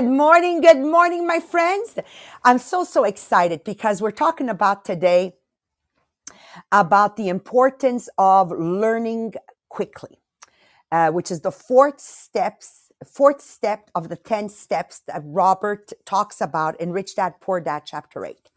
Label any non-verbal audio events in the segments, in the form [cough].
Good morning. Good morning, my friends. I'm so, so excited because we're talking about today about the importance of learning quickly, uh, which is the fourth steps, fourth step of the 10 steps that Robert talks about in Rich Dad Poor Dad, chapter 8.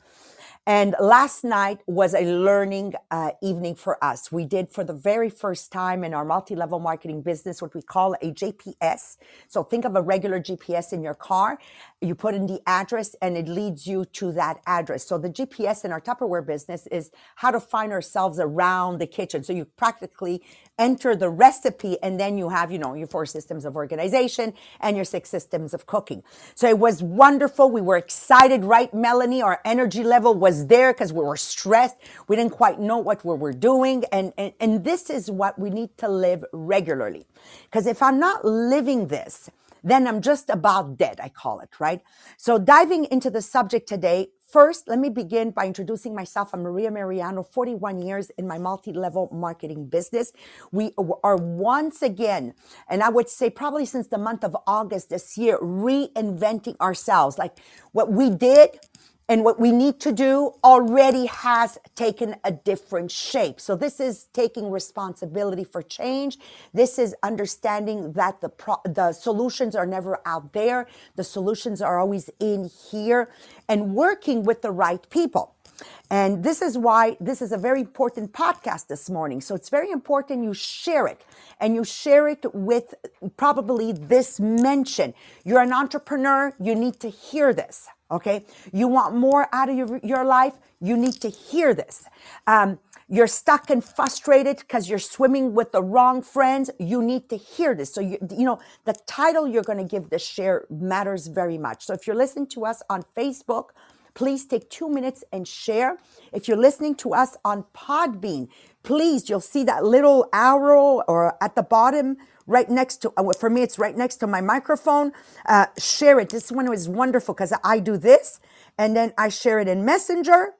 And last night was a learning uh, evening for us. We did for the very first time in our multi level marketing business what we call a JPS. So think of a regular GPS in your car. You put in the address and it leads you to that address. So the GPS in our Tupperware business is how to find ourselves around the kitchen. So you practically enter the recipe and then you have, you know, your four systems of organization and your six systems of cooking. So it was wonderful. We were excited, right, Melanie? Our energy level was there because we were stressed. We didn't quite know what we were doing. And, and, and this is what we need to live regularly. Because if I'm not living this, then I'm just about dead, I call it, right? So diving into the subject today, First, let me begin by introducing myself. I'm Maria Mariano, 41 years in my multi-level marketing business. We are once again, and I would say probably since the month of August this year, reinventing ourselves. Like what we did and what we need to do already has taken a different shape. So this is taking responsibility for change. This is understanding that the pro- the solutions are never out there. The solutions are always in here and working with the right people. And this is why this is a very important podcast this morning. So it's very important you share it and you share it with probably this mention. You're an entrepreneur, you need to hear this. Okay. You want more out of your, your life, you need to hear this. Um, you're stuck and frustrated because you're swimming with the wrong friends. You need to hear this. So, you, you know, the title you're going to give this share matters very much. So, if you're listening to us on Facebook, please take two minutes and share. If you're listening to us on Podbean, please, you'll see that little arrow or at the bottom right next to, uh, for me, it's right next to my microphone. Uh, share it. This one is wonderful because I do this and then I share it in Messenger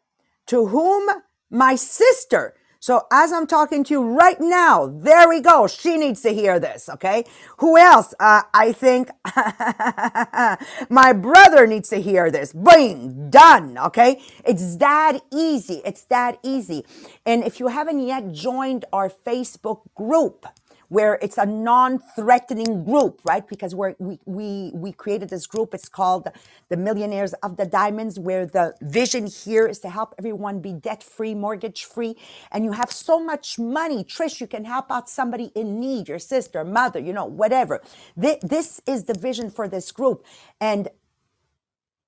to whom my sister. So as I'm talking to you right now, there we go. She needs to hear this. Okay. Who else? Uh, I think [laughs] my brother needs to hear this. Bing, done. Okay. It's that easy. It's that easy. And if you haven't yet joined our Facebook group, where it's a non-threatening group, right? Because we're, we we we created this group. It's called the Millionaires of the Diamonds, where the vision here is to help everyone be debt-free, mortgage-free, and you have so much money, Trish. You can help out somebody in need, your sister, mother, you know, whatever. This is the vision for this group, and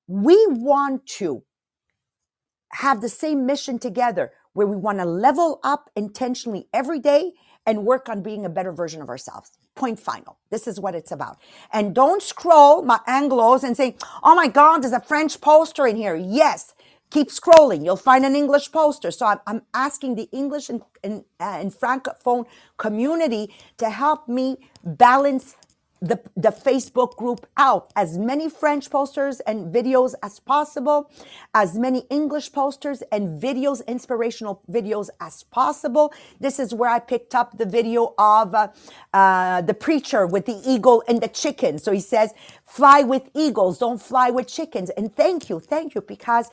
we want to have the same mission together where we want to level up intentionally every day and work on being a better version of ourselves. Point final. This is what it's about. And don't scroll my Anglos and say, oh my God, there's a French poster in here. Yes. Keep scrolling. You'll find an English poster. So I'm, I'm asking the English and, and, uh, and Francophone community to help me balance the, the Facebook group out as many French posters and videos as possible, as many English posters and videos, inspirational videos as possible. This is where I picked up the video of uh, uh, the preacher with the eagle and the chicken. So he says, fly with eagles, don't fly with chickens. And thank you, thank you, because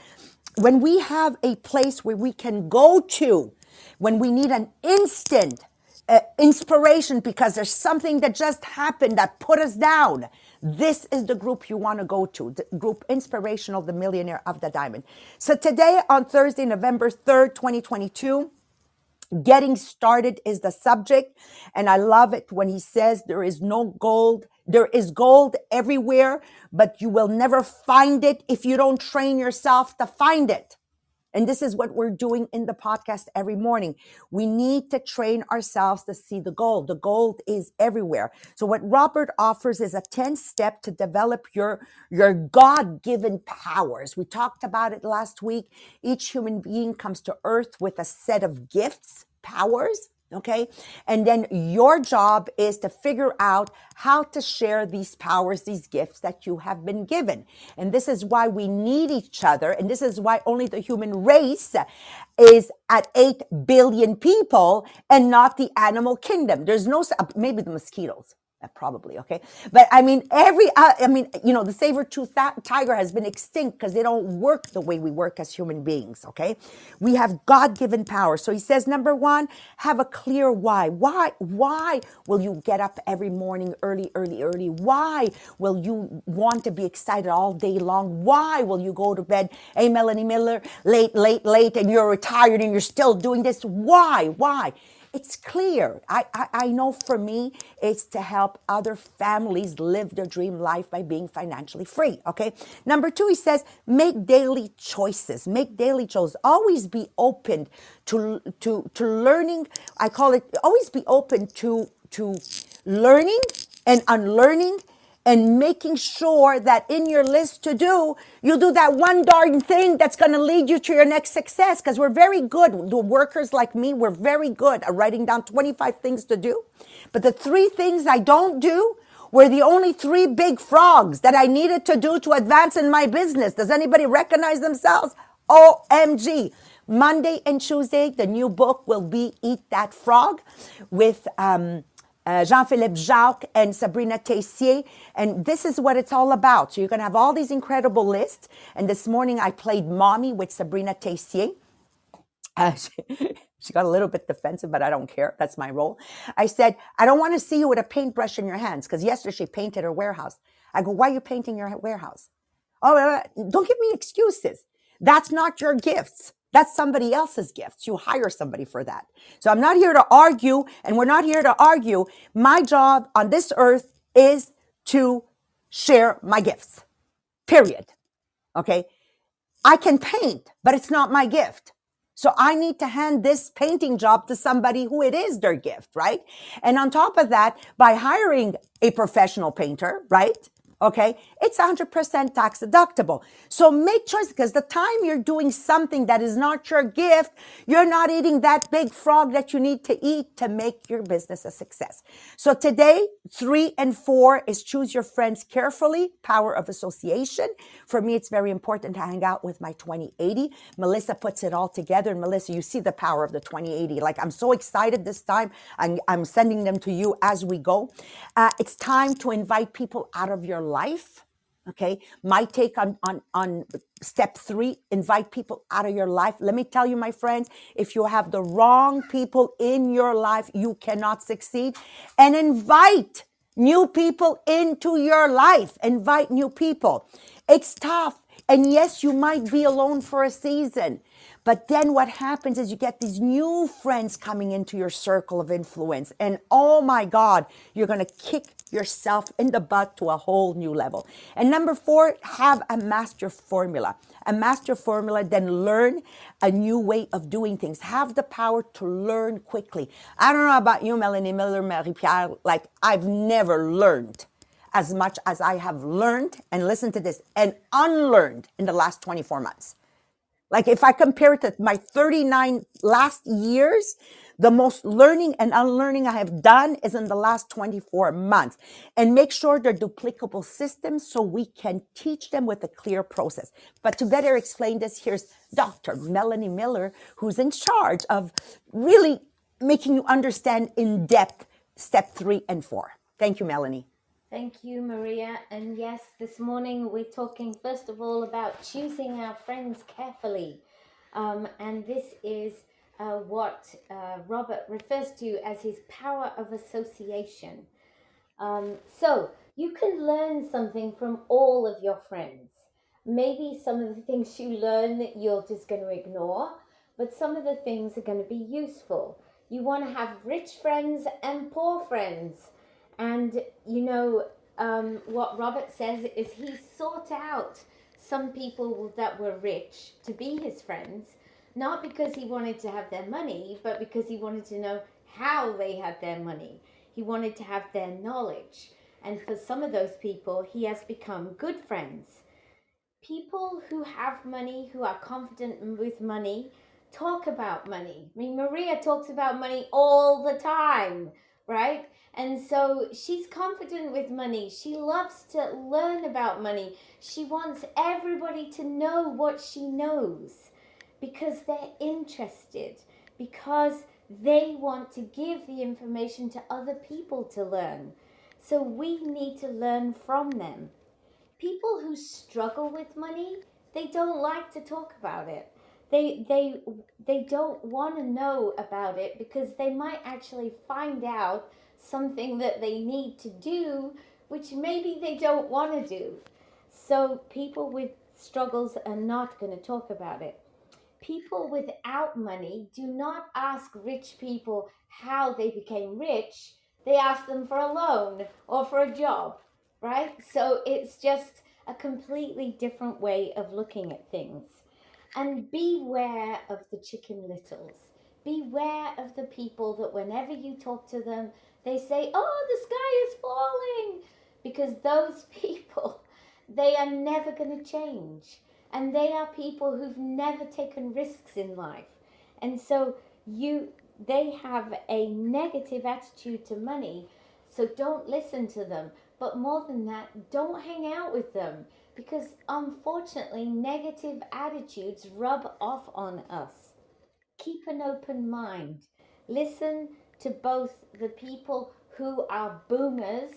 when we have a place where we can go to, when we need an instant uh, inspiration because there's something that just happened that put us down. This is the group you want to go to, the group Inspirational, the Millionaire of the Diamond. So today on Thursday, November 3rd, 2022, getting started is the subject. And I love it when he says there is no gold. There is gold everywhere, but you will never find it if you don't train yourself to find it. And this is what we're doing in the podcast every morning. We need to train ourselves to see the gold. The gold is everywhere. So what Robert offers is a 10 step to develop your, your God given powers. We talked about it last week. Each human being comes to earth with a set of gifts, powers. Okay. And then your job is to figure out how to share these powers, these gifts that you have been given. And this is why we need each other. And this is why only the human race is at 8 billion people and not the animal kingdom. There's no, uh, maybe the mosquitoes. Uh, probably okay? But i mean every uh, i mean you know the saber tooth tiger has been extinct because they don't work the way we work as human beings okay? We have god-given power. So he says number one have a clear why. Why why will you get up every morning early early early? Why will you want to be excited all day long? Why will you go to bed hey melanie miller late late late and you're retired and you're still doing this? Why why it's clear. I, I, I, know for me, it's to help other families live their dream life by being financially free. Okay. Number two, he says, make daily choices. Make daily choices. Always be open to, to, to learning. I call it always be open to, to learning and unlearning and making sure that in your list to do, you do that one darn thing that's going to lead you to your next success. Because we're very good, the workers like me, we're very good at writing down 25 things to do. But the three things I don't do were the only three big frogs that I needed to do to advance in my business. Does anybody recognize themselves? OMG. Monday and Tuesday, the new book will be Eat That Frog with, um, uh, Jean-Philippe Jacques and Sabrina Tessier. And this is what it's all about. So you're going to have all these incredible lists. And this morning I played mommy with Sabrina Tessier. Uh, she, [laughs] she got a little bit defensive, but I don't care. That's my role. I said, I don't want to see you with a paintbrush in your hands because yesterday she painted her warehouse. I go, why are you painting your warehouse? Oh, don't give me excuses. That's not your gifts. That's somebody else's gifts. You hire somebody for that. So I'm not here to argue, and we're not here to argue. My job on this earth is to share my gifts. Period. Okay. I can paint, but it's not my gift. So I need to hand this painting job to somebody who it is their gift, right? And on top of that, by hiring a professional painter, right? Okay. It's 100% tax deductible. So make choice because the time you're doing something that is not your gift, you're not eating that big frog that you need to eat to make your business a success. So today, three and four is choose your friends carefully, power of association. For me, it's very important to hang out with my 2080. Melissa puts it all together. And Melissa, you see the power of the 2080. Like I'm so excited this time. I'm, I'm sending them to you as we go. Uh, it's time to invite people out of your life. Life, okay. My take on, on, on step three, invite people out of your life. Let me tell you, my friends, if you have the wrong people in your life, you cannot succeed and invite new people into your life. Invite new people. It's tough. And yes, you might be alone for a season. But then what happens is you get these new friends coming into your circle of influence. And oh my God, you're going to kick yourself in the butt to a whole new level. And number four, have a master formula. A master formula, then learn a new way of doing things. Have the power to learn quickly. I don't know about you, Melanie Miller, Marie Pierre. Like, I've never learned as much as I have learned, and listened to this, and unlearned in the last 24 months. Like if I compare it to my 39 last years, the most learning and unlearning I have done is in the last 24 months. And make sure they're duplicable systems so we can teach them with a clear process. But to better explain this, here's Dr. Melanie Miller, who's in charge of really making you understand in depth step three and four. Thank you, Melanie. Thank you, Maria. And yes, this morning we're talking first of all about choosing our friends carefully. Um, and this is uh, what uh, Robert refers to as his power of association. Um, so you can learn something from all of your friends. Maybe some of the things you learn that you're just going to ignore, but some of the things are going to be useful. You want to have rich friends and poor friends and you know, um, what Robert says is he sought out some people that were rich to be his friends, not because he wanted to have their money, but because he wanted to know how they had their money. He wanted to have their knowledge. And for some of those people, he has become good friends. People who have money, who are confident with money, talk about money. I mean, Maria talks about money all the time, right? And so she's confident with money. She loves to learn about money. She wants everybody to know what she knows because they're interested, because they want to give the information to other people to learn. So we need to learn from them. People who struggle with money, they don't like to talk about it. They they they don't want to know about it because they might actually find out something that they need to do which maybe they don't want to do. So people with struggles are not going to talk about it. People without money do not ask rich people how they became rich. They ask them for a loan or for a job, right? So it's just a completely different way of looking at things. And beware of the chicken littles. Beware of the people that whenever you talk to them, they say, Oh, the sky is falling. Because those [laughs] people, they are never going to change. And they are people who've never taken risks in life. And so you they have a negative attitude to money. So don't listen to them. But more than that, don't hang out with them because unfortunately, negative attitudes rub off on us. Keep an open mind. Listen to both the people who are boomers,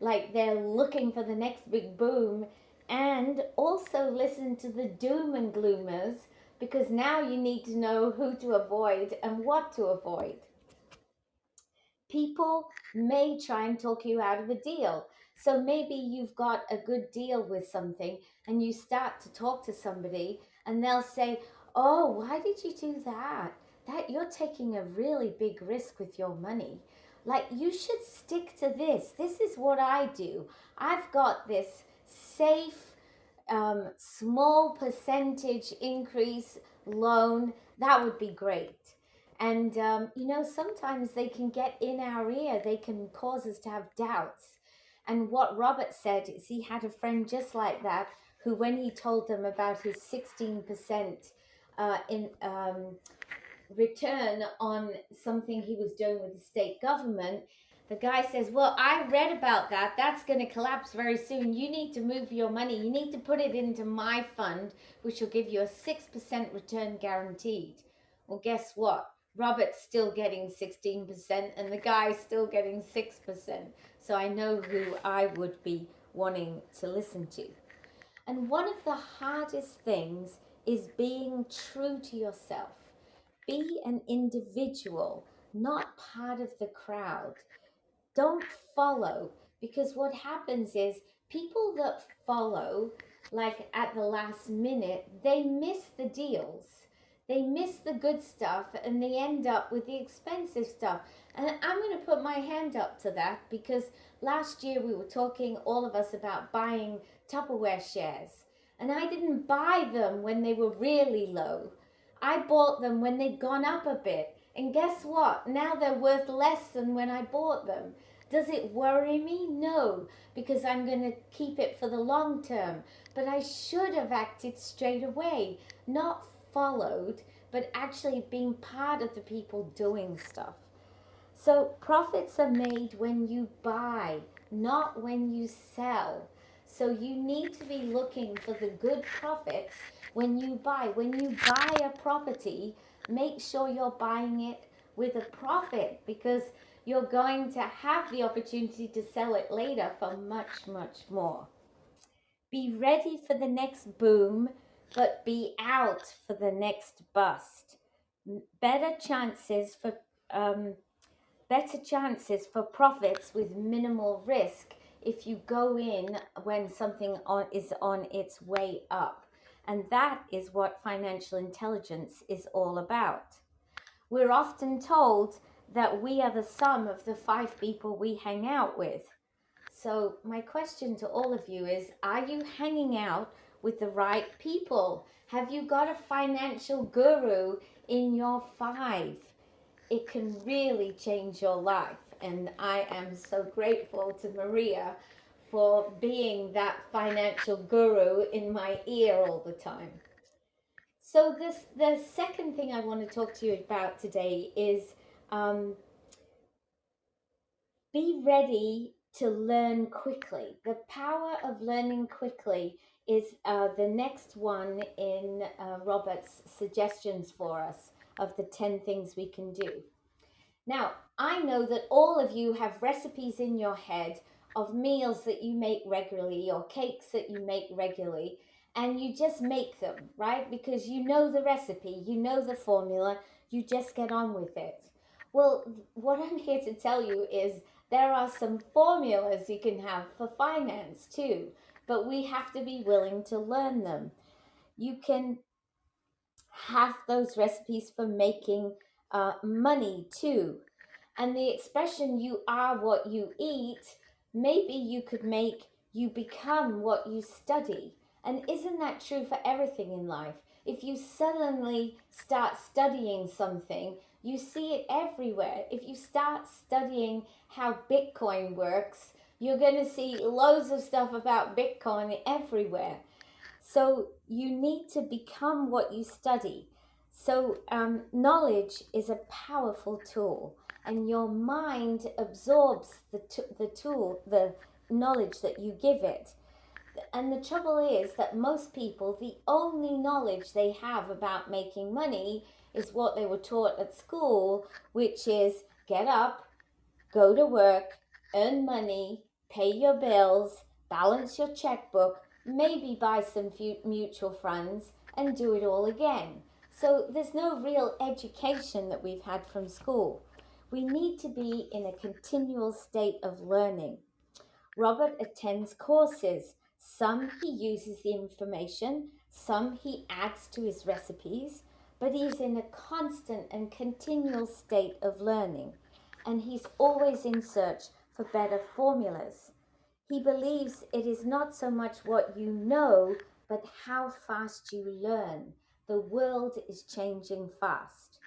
like they're looking for the next big boom, and also listen to the doom and gloomers because now you need to know who to avoid and what to avoid. People may try and talk you out of a deal. So maybe you've got a good deal with something and you start to talk to somebody and they'll say, "Oh, why did you do that? That you're taking a really big risk with your money. Like you should stick to this. This is what I do. I've got this safe um, small percentage increase loan. That would be great." And um, you know, sometimes they can get in our ear. They can cause us to have doubts and what Robert said is he had a friend just like that who, when he told them about his 16% uh, in um, return on something he was doing with the state government, the guy says, Well, I read about that. That's going to collapse very soon. You need to move your money. You need to put it into my fund, which will give you a 6% return guaranteed. Well, guess what? Robert's still getting 16%, and the guy's still getting 6% so I know who I would be wanting to listen to. And one of the hardest things is being true to yourself. Be an individual, not part of the crowd. Don't follow, because what happens is people that follow, like at the last minute, they miss the deals. They miss the good stuff and they end up with the expensive stuff. And I'm going to put my hand up to that because last year we were talking, all of us, about buying Tupperware shares. And I didn't buy them when they were really low. I bought them when they'd gone up a bit. And guess what? Now they're worth less than when I bought them. Does it worry me? No, because I'm going to keep it for the long term. But I should have acted straight away, not followed, but actually being part of the people doing stuff. So profits are made when you buy, not when you sell. So you need to be looking for the good profits when you buy. When you buy a property, make sure you're buying it with a profit because you're going to have the opportunity to sell it later for much, much more. Be ready for the next boom, but be out for the next bust. Better chances for um, better chances for profits with minimal risk if you go in when something on, is on its way up. And that is what financial intelligence is all about. We're often told that we are the sum of the five people we hang out with. So, my question to all of you is Are you hanging out with the right people? Have you got a financial guru in your five? it can really change your life. And I am so grateful to Maria for being that financial guru in my ear all the time. So this the second thing I want to talk to you about today is um, be ready to learn quickly. The power of learning quickly is uh, the next one in uh, Robert's suggestions for us of the 10 things we can do. Now, I know that all of you have recipes in your head of meals that you make regularly or cakes that you make regularly and you just make them, right? Because you know the recipe, you know the formula, you just get on with it. Well, what I'm here to tell you is there are some formulas you can have for finance too, but we have to be willing to learn them. You can have those recipes for making uh, money too. And the expression you are what you eat, maybe you could make you become what you study. And isn't that true for everything in life? If you suddenly start studying something, you see it everywhere. If you start studying how Bitcoin works, you're going to see loads of stuff about Bitcoin everywhere. So you need to become what you study. So um, knowledge is a powerful tool, and your mind absorbs the t- the tool, the knowledge that you give it. And the trouble is that most people, the only knowledge they have about making money is what they were taught at school, which is get up, go to work, earn money, pay your bills, balance your checkbook, maybe buy some mutual funds, and do it all again. So there's no real education that we've had from school. We need to be in a continual state of learning. Robert attends courses. Some he uses the information, some he adds to his recipes, but he's in a constant and continual state of learning, and he's always in search for better formulas. He believes it is not so much what you know, but how fast you learn. The world is changing fast.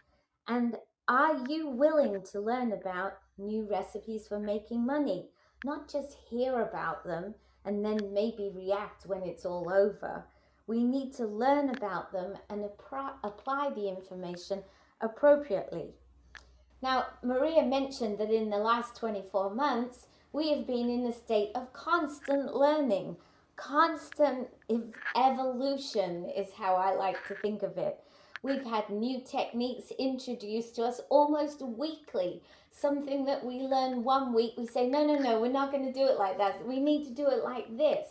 And are you willing to learn about new recipes for making money? Not just hear about them and then maybe react when it's all over. We need to learn about them and apply the information appropriately. Now, Maria mentioned that in the last 24 months, we have been in a state of constant learning. Constant ev- evolution is how I like to think of it. We've had new techniques introduced to us almost weekly. Something that we learn one week, we say, no, no, no, we're not going to do it like that. We need to do it like this.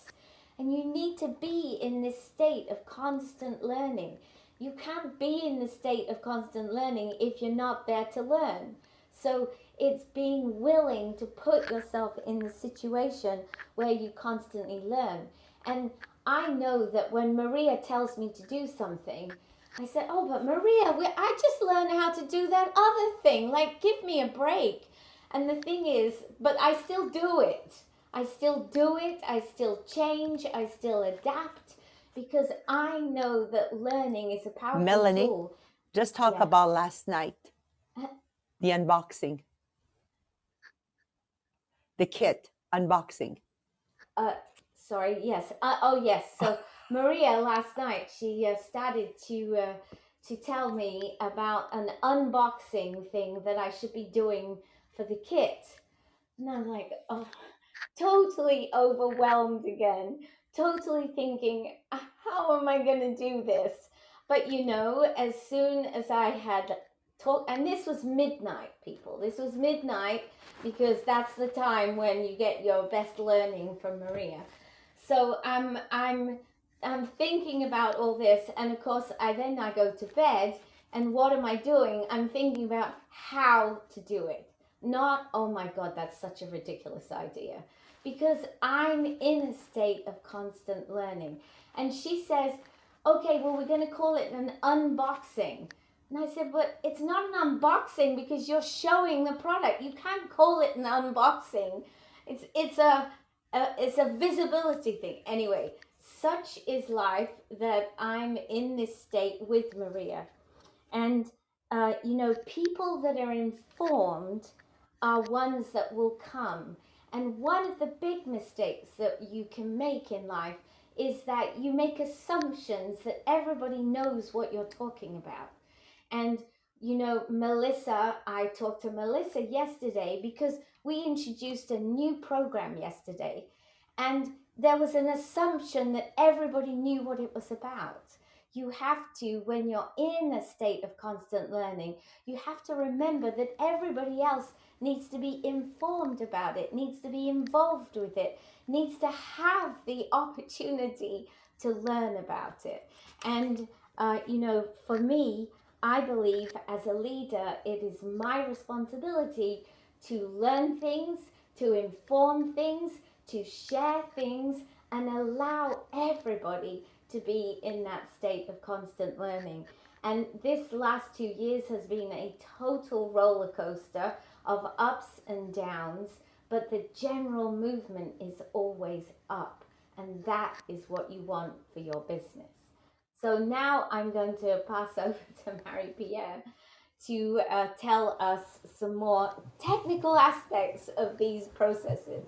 And you need to be in this state of constant learning. You can't be in the state of constant learning if you're not there to learn. So it's being willing to put yourself in the situation where you constantly learn. And I know that when Maria tells me to do something, I said, Oh, but Maria, I just learned how to do that other thing. Like, give me a break. And the thing is, but I still do it. I still do it. I still change. I still adapt because I know that learning is a powerful Melanie, tool. just talk Yeah. about last night, the unboxing, the kit unboxing. Uh, sorry. Yes. Uh, oh, yes. So [laughs] Maria last night she uh, started to uh, to tell me about an unboxing thing that I should be doing for the kit, and I'm like, oh, totally overwhelmed again. Totally thinking, "Uh, how am I going to do this? But you know, as soon as I had talked, and this was midnight, people. This was midnight because that's the time when you get your best learning from Maria. So I'm I'm I'm thinking about all this, and of course, I then I go to bed, and what am I doing? I'm thinking about how to do it. Not, oh my God, that's such a ridiculous idea, because I'm in a state of constant learning. And she says, okay, well, we're going to call it an unboxing. And I said, but it's not an unboxing because you're showing the product. You can't call it an unboxing. It's it's a, a it's a visibility thing. Anyway, such is life that I'm in this state with Maria. And, uh, you know, people that are informed are ones that will come. And one of the big mistakes that you can make in life is that you make assumptions that everybody knows what you're talking about. And, you know, Melissa, I talked to Melissa yesterday because we introduced a new program yesterday. And there was an assumption that everybody knew what it was about. You have to, when you're in a state of constant learning, you have to remember that everybody else needs to be informed about it, needs to be involved with it, needs to have the [laughs] opportunity to learn about it. And, uh, you know, for me, I believe as a leader, it is my responsibility to learn things, to inform things, to share things, and allow everybody to be in that state of constant learning. And this last two years has been a total roller coaster of ups and downs, but the general movement is always up. And that is what you want for your business. So now I'm going to pass [laughs] over to Marie Pierre to uh, tell us some more technical aspects of these processes.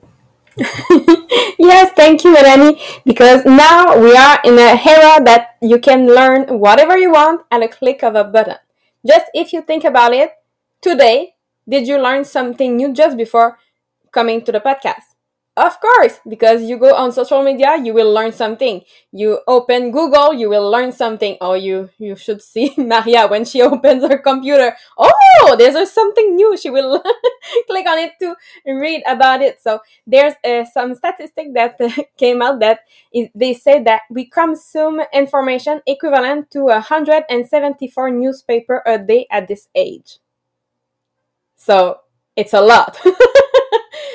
[laughs] [laughs] yes, thank you, Melanie. Because now we are in a era that you can learn whatever you want at a click of a button. Just if you think about it, today, did you learn something new just before coming to the podcast? Of course, because you go on social media, you will learn something. You open Google, you will learn something. Oh, you you should see [laughs] Maria when she [laughs] opens her computer. Oh, there's something new. She will [laughs] click on it to read about it. So there's uh, some statistic that came out that is, they say that we consume information equivalent to 174 newspaper a day at this age. So it's a lot.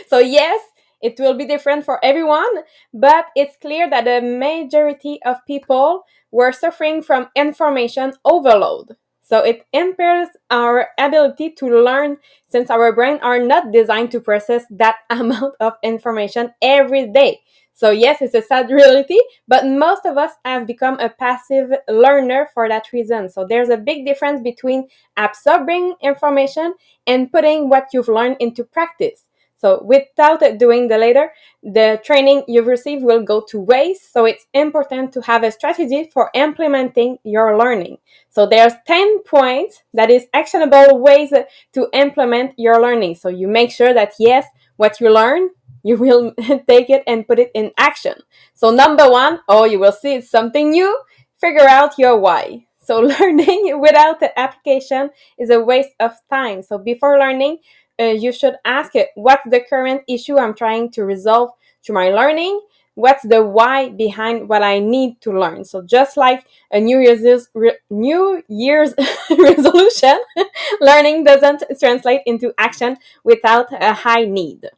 so yes, it will be different for everyone, but it's clear that the majority of people were suffering from information overload. So it impairs our ability to learn since our brain are not designed to process that [laughs] amount of information every day. So yes, it's a sad reality, but most of us have become a passive learner for that reason. So there's a big difference between absorbing information and putting what you've learned into practice. So without doing the later, the training you've received will go to waste. So it's important to have a strategy for implementing your learning. So there's 10 points that is actionable ways to implement your learning. So you make sure that yes, what you learn, you will [laughs] take it and put it in action. So number one, oh, you will see it's something new. Figure out your why. So [laughs] learning without the application is a waste of time. So before learning, uh, you should ask it what's the current issue I'm trying to resolve through my learning? What's the why behind what I need to learn? So just like a New Year's re- New Year's [laughs] resolution, [laughs] learning doesn't translate into action without a high need.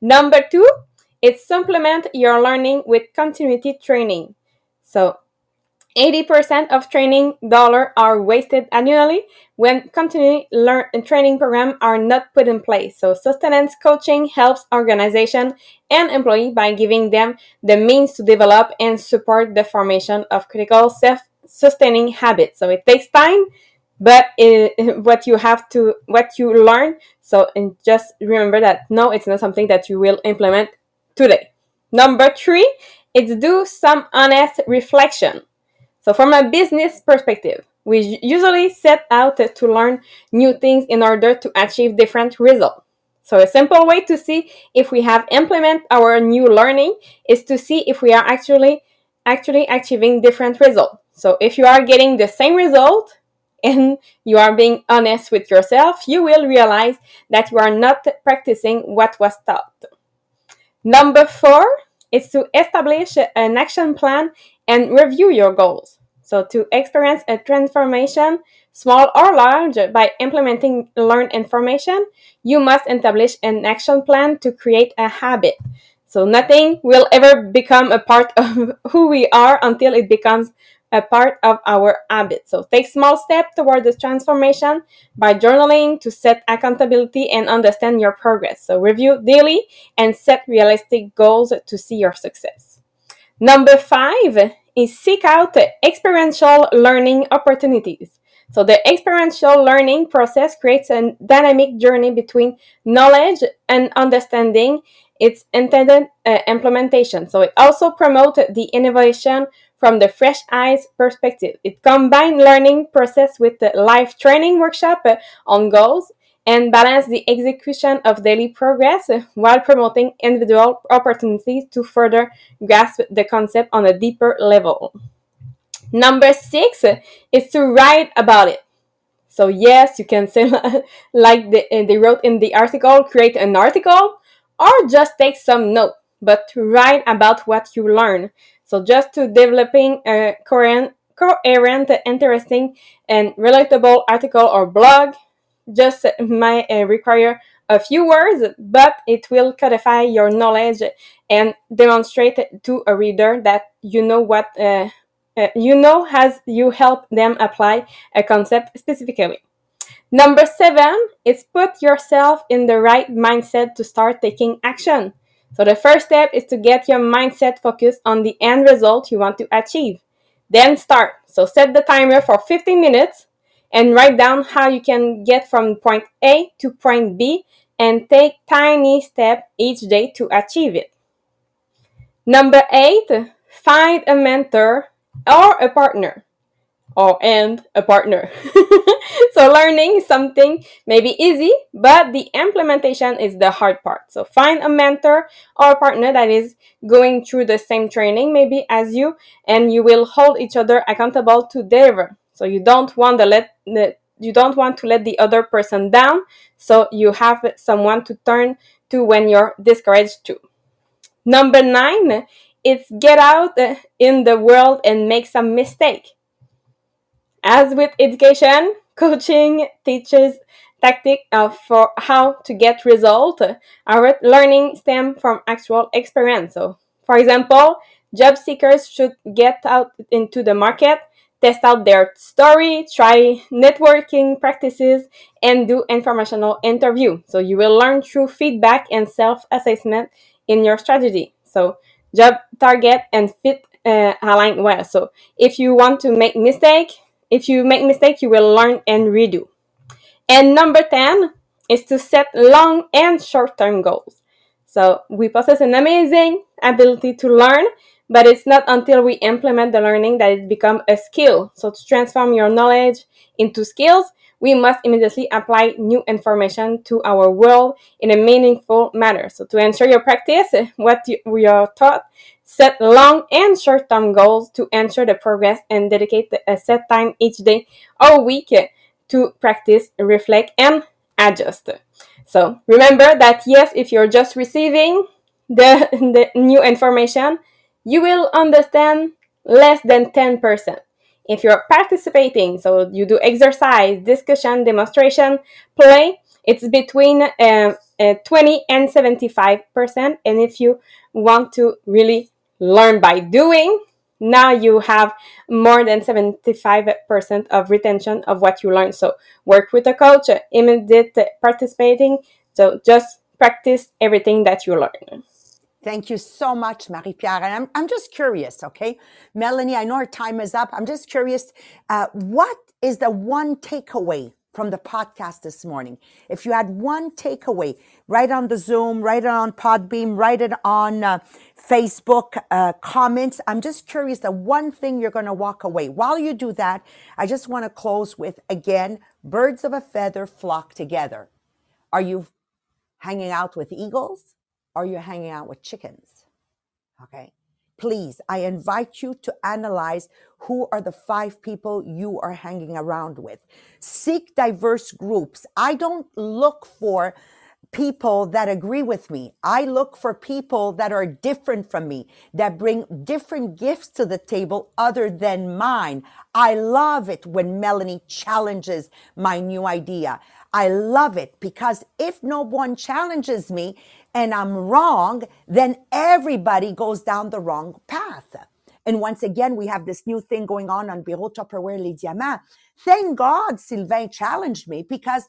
Number two, it's supplement your learning with continuity training. So 80% of training dollars are wasted annually when continuing learn training programs are not put in place. So sustenance coaching helps organization and employee by giving them the means to develop and support the formation of critical self-sustaining habits. So it takes time, but it, [laughs] what you have to what you learn. So and just remember that no, it's not something that you will implement today. Number three, it's do some honest reflection. So, from a business perspective, we usually set out to learn new things in order to achieve different results. So, a simple way to see if we have implemented our new learning is to see if we are actually actually achieving different results. So, if you are getting the same result [laughs] and you are being honest with yourself, you will realize that you are not practicing what was taught. Number four is to establish an action plan and review your goals. So, to experience a transformation, small or large, by implementing learned information, you must establish an action plan to create a habit. So, nothing will ever become a part [laughs] of who we are until it becomes a part of our habit. So, take small steps toward this transformation by journaling to set accountability and understand your progress. So, review daily and set realistic goals to see your success. Number five is seek out experiential learning opportunities. So the experiential learning process creates a dynamic journey between knowledge and understanding its intended uh, implementation. So it also promotes the innovation from the fresh eyes perspective. It combines learning process with the live training workshop on goals and balance the execution of daily progress while promoting individual opportunities to further grasp the concept on a deeper level. Number six is to write about it. So yes, you can say [laughs] like uh, they wrote in the article, create an article or just take some note, but write about what you learn. So just to developing a coherent, coherent, interesting, and relatable article or blog just might uh, require a few words, but it will codify your knowledge and demonstrate to a reader that you know what uh, uh, you know as you help them apply a concept specifically. Number seven is put yourself in the right mindset to start taking action. So the first step is to get your mindset focused on the end result you want to achieve. Then start. So set the timer for 15 minutes and write down how you can get from point A to point B and take tiny steps each day to achieve it. Number eight, find a mentor or a partner or and a partner. [laughs] so learning something may be easy, but the implementation is the hard part. So find a mentor or a partner that is going through the same training maybe as you and you will hold each other accountable to deliver. So you don't want to let the you don't want to let the other person down, so you have someone to turn to when you're discouraged too. Number 9 is get out in the world and make some mistake. As with education, coaching teaches tactic uh, for how to get result. Our learning stem from actual experience. So, for example, job seekers should get out into the market, test out their story, try networking practices, and do informational interview. So you will learn through feedback and self-assessment in your strategy. So job target and fit uh, align well. So if you want to make mistake, if you make mistake, you will learn and redo. And number 10 is to set long and short-term goals. So we possess an amazing ability to learn, but it's not until we implement the learning that it becomes a skill. So to transform your knowledge into skills, we must immediately apply new information to our world in a meaningful manner. So to ensure your practice, [laughs] what you, we are taught, set long and short-term goals to ensure the progress and dedicate a set time each day or week to practice, reflect, and adjust. So remember that yes, if you're just receiving the, [laughs] the new information, you will understand less than 10%. If you're participating, so you do exercise, discussion, demonstration, play, it's between uh, uh, 20 and 75%. And if you want to really learn by doing, now you have more than 75% of retention of what you learn. So work with a coach, immediate participating. So just practice everything that you learn. Thank you so much, Marie Pierre. And I'm, I'm just curious, okay? Melanie, I know our time is up. I'm just curious, uh, what is the one takeaway from the podcast this morning? If you had one takeaway, write on the Zoom, write it on Podbean, write it on uh, Facebook uh, comments. I'm just curious the one thing you're going to walk away. While you do that, I just want to close with again, birds of a feather flock together. Are you hanging out with eagles? Are you hanging out with chickens? Okay. Please, I invite you to analyze who are the five people you are hanging around with. Seek diverse groups. I don't look for people that agree with me. I look for people that are different from me, that bring different gifts to the table other than mine. I love it when Melanie challenges my new idea. I love it because if no one challenges me, and I'm wrong, then everybody goes down the wrong path. And once again, we have this new thing going on on Bureau Tupperware Les Diamants. Thank God Sylvain challenged me because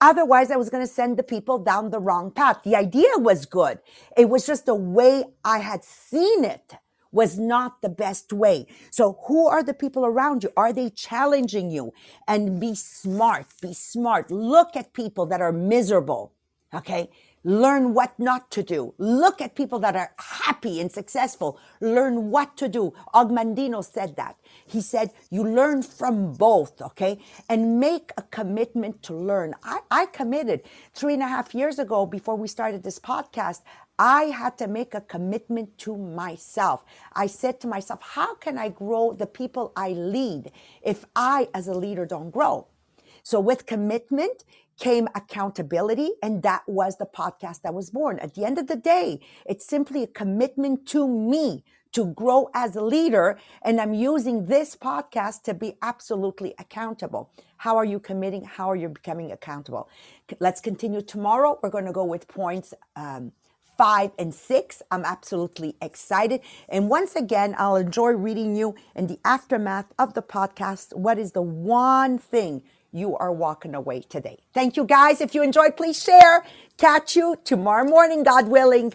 otherwise I was going to send the people down the wrong path. The idea was good. It was just the way I had seen it was not the best way. So who are the people around you? Are they challenging you? And be smart, be smart. Look at people that are miserable. Okay. Learn what not to do. Look at people that are happy and successful. Learn what to do. Og Mandino said that. He said, you learn from both, okay? And make a commitment to learn. I, I committed three and a half years ago before we started this podcast. I had to make a commitment to myself. I said to myself, how can I grow the people I lead if I, as a leader, don't grow? So with commitment came accountability, and that was the podcast that was born. At the end of the day, it's simply a commitment to me to grow as a leader, and I'm using this podcast to be absolutely accountable. How are you committing? How are you becoming accountable? Let's continue tomorrow. We're going to go with points. Um, five and six. I'm absolutely excited. And once again, I'll enjoy reading you in the aftermath of the podcast. What is the one thing you are walking away today? Thank you guys. If you enjoyed, please share. Catch you tomorrow morning, God willing.